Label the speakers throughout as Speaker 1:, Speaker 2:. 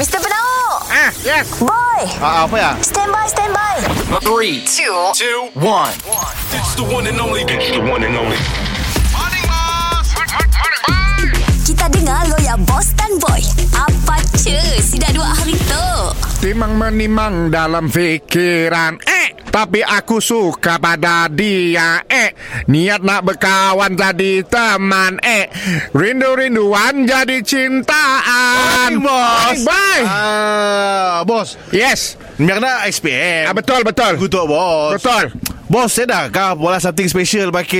Speaker 1: Mr. Penau
Speaker 2: Ah, yes.
Speaker 1: Boy
Speaker 3: Ah, apa ya?
Speaker 1: Stand by, stand by
Speaker 4: Three, two, two, one.
Speaker 5: It's the one and only. It's the one and only.
Speaker 1: Kita dengar lo ya Boss dan Boy Apa cu Si dah dua hari tu
Speaker 2: Timang menimang dalam fikiran Eh Tapi aku suka pada dia Eh Niat nak berkawan jadi teman Eh Rindu-rinduan jadi cintaan
Speaker 3: bos.
Speaker 2: Bye
Speaker 3: Ah, bos.
Speaker 2: Yes
Speaker 3: Ni kena SPM.
Speaker 2: ah, Betul betul
Speaker 3: Kutuk bos.
Speaker 2: Betul
Speaker 3: Bos, saya dah kah bola something special bagi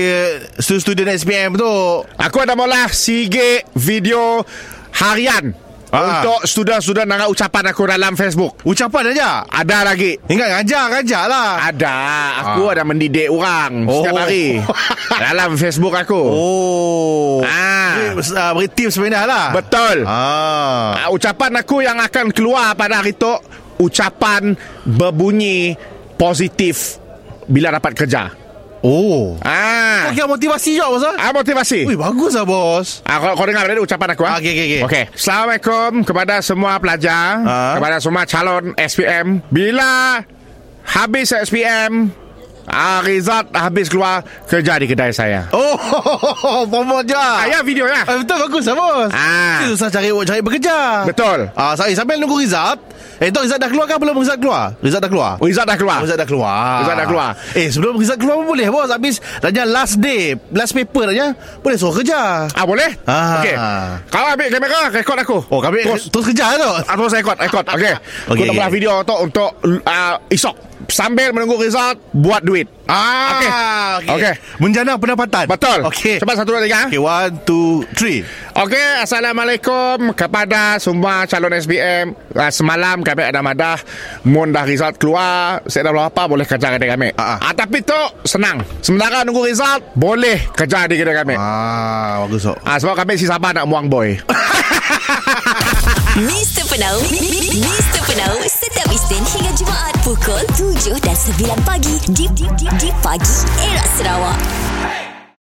Speaker 3: student SPM tu.
Speaker 2: Aku ada mula sige video harian
Speaker 3: Ah.
Speaker 2: Untuk student-student dengan ucapan aku dalam Facebook
Speaker 3: Ucapan aja.
Speaker 2: Ada lagi
Speaker 3: Ingat ngajar, ngajar lah.
Speaker 2: Ada Aku
Speaker 3: Ah.
Speaker 2: ada mendidik orang
Speaker 3: Oh.
Speaker 2: Setiap hari Dalam Facebook aku
Speaker 3: Oh.
Speaker 2: Ah.
Speaker 3: Uh, beri tips sebenarnya lah.
Speaker 2: Betul
Speaker 3: Ah.
Speaker 2: Ah, Ucapan aku yang akan keluar pada hari tu Ucapan berbunyi positif Bila dapat kerja
Speaker 3: Oh.
Speaker 2: Ah,
Speaker 3: Kira motivasi juga bos. ah?
Speaker 2: ah motivasi
Speaker 3: Ui, bagus lah bos.
Speaker 2: Ah, kau, kau dengar tadi ucapan aku ah?
Speaker 3: Okey, okey, okey.
Speaker 2: Okey. Assalamualaikum kepada semua pelajar,
Speaker 3: Ah.
Speaker 2: kepada semua calon SPM. Bila habis SPM, ah, result habis keluar kerja di kedai saya.
Speaker 3: Oh, promote je.
Speaker 2: Ah, ya video ya.
Speaker 3: Ah, betul bagus lah bos.
Speaker 2: Ah.
Speaker 3: Kita susah cari cari bekerja.
Speaker 2: Betul.
Speaker 3: Ah, saya sambil nunggu result. Eh, tu result dah keluar kan belum result keluar? Result dah keluar.
Speaker 2: Result dah keluar.
Speaker 3: Result dah keluar.
Speaker 2: Result dah keluar.
Speaker 3: Eh, sebelum result keluar pun boleh bos. Habis dah last day, last paper dah Boleh suruh kerja.
Speaker 2: Ah boleh?
Speaker 3: Ah.
Speaker 2: Okey. Kau ambil kamera, rekod aku.
Speaker 3: Oh, kami
Speaker 2: terus.
Speaker 3: terus, kerja tu.
Speaker 2: Ah, terus rekod, rekod. Okey. Aku
Speaker 3: Okey,
Speaker 2: nak buat
Speaker 3: okey.
Speaker 2: video tu untuk uh, esok. Sambil menunggu result, buat duit.
Speaker 3: Ah,
Speaker 2: Okey.
Speaker 3: okey.
Speaker 2: Okey.
Speaker 3: Menjana pendapatan.
Speaker 2: Betul.
Speaker 3: Okey.
Speaker 2: Cepat satu dua tiga.
Speaker 3: Okey, one, two, three.
Speaker 2: Okey, Assalamualaikum kepada semua calon SPM. Uh, semalam kami ada madah. Mun dah result keluar, saya dah apa boleh kerja kedai kami.
Speaker 3: Ah, ah.
Speaker 2: Ah, tapi tu senang. Sementara nunggu result, boleh kerja di kedai kami.
Speaker 3: Ah, bagus tu.
Speaker 2: Ah, sebab kami si sabar nak muang boy.
Speaker 1: Mr. Penau Mr. Penau Setiap Isnin Jumaat Pukul 7 dan 9 pagi Di, pagi Era Sarawak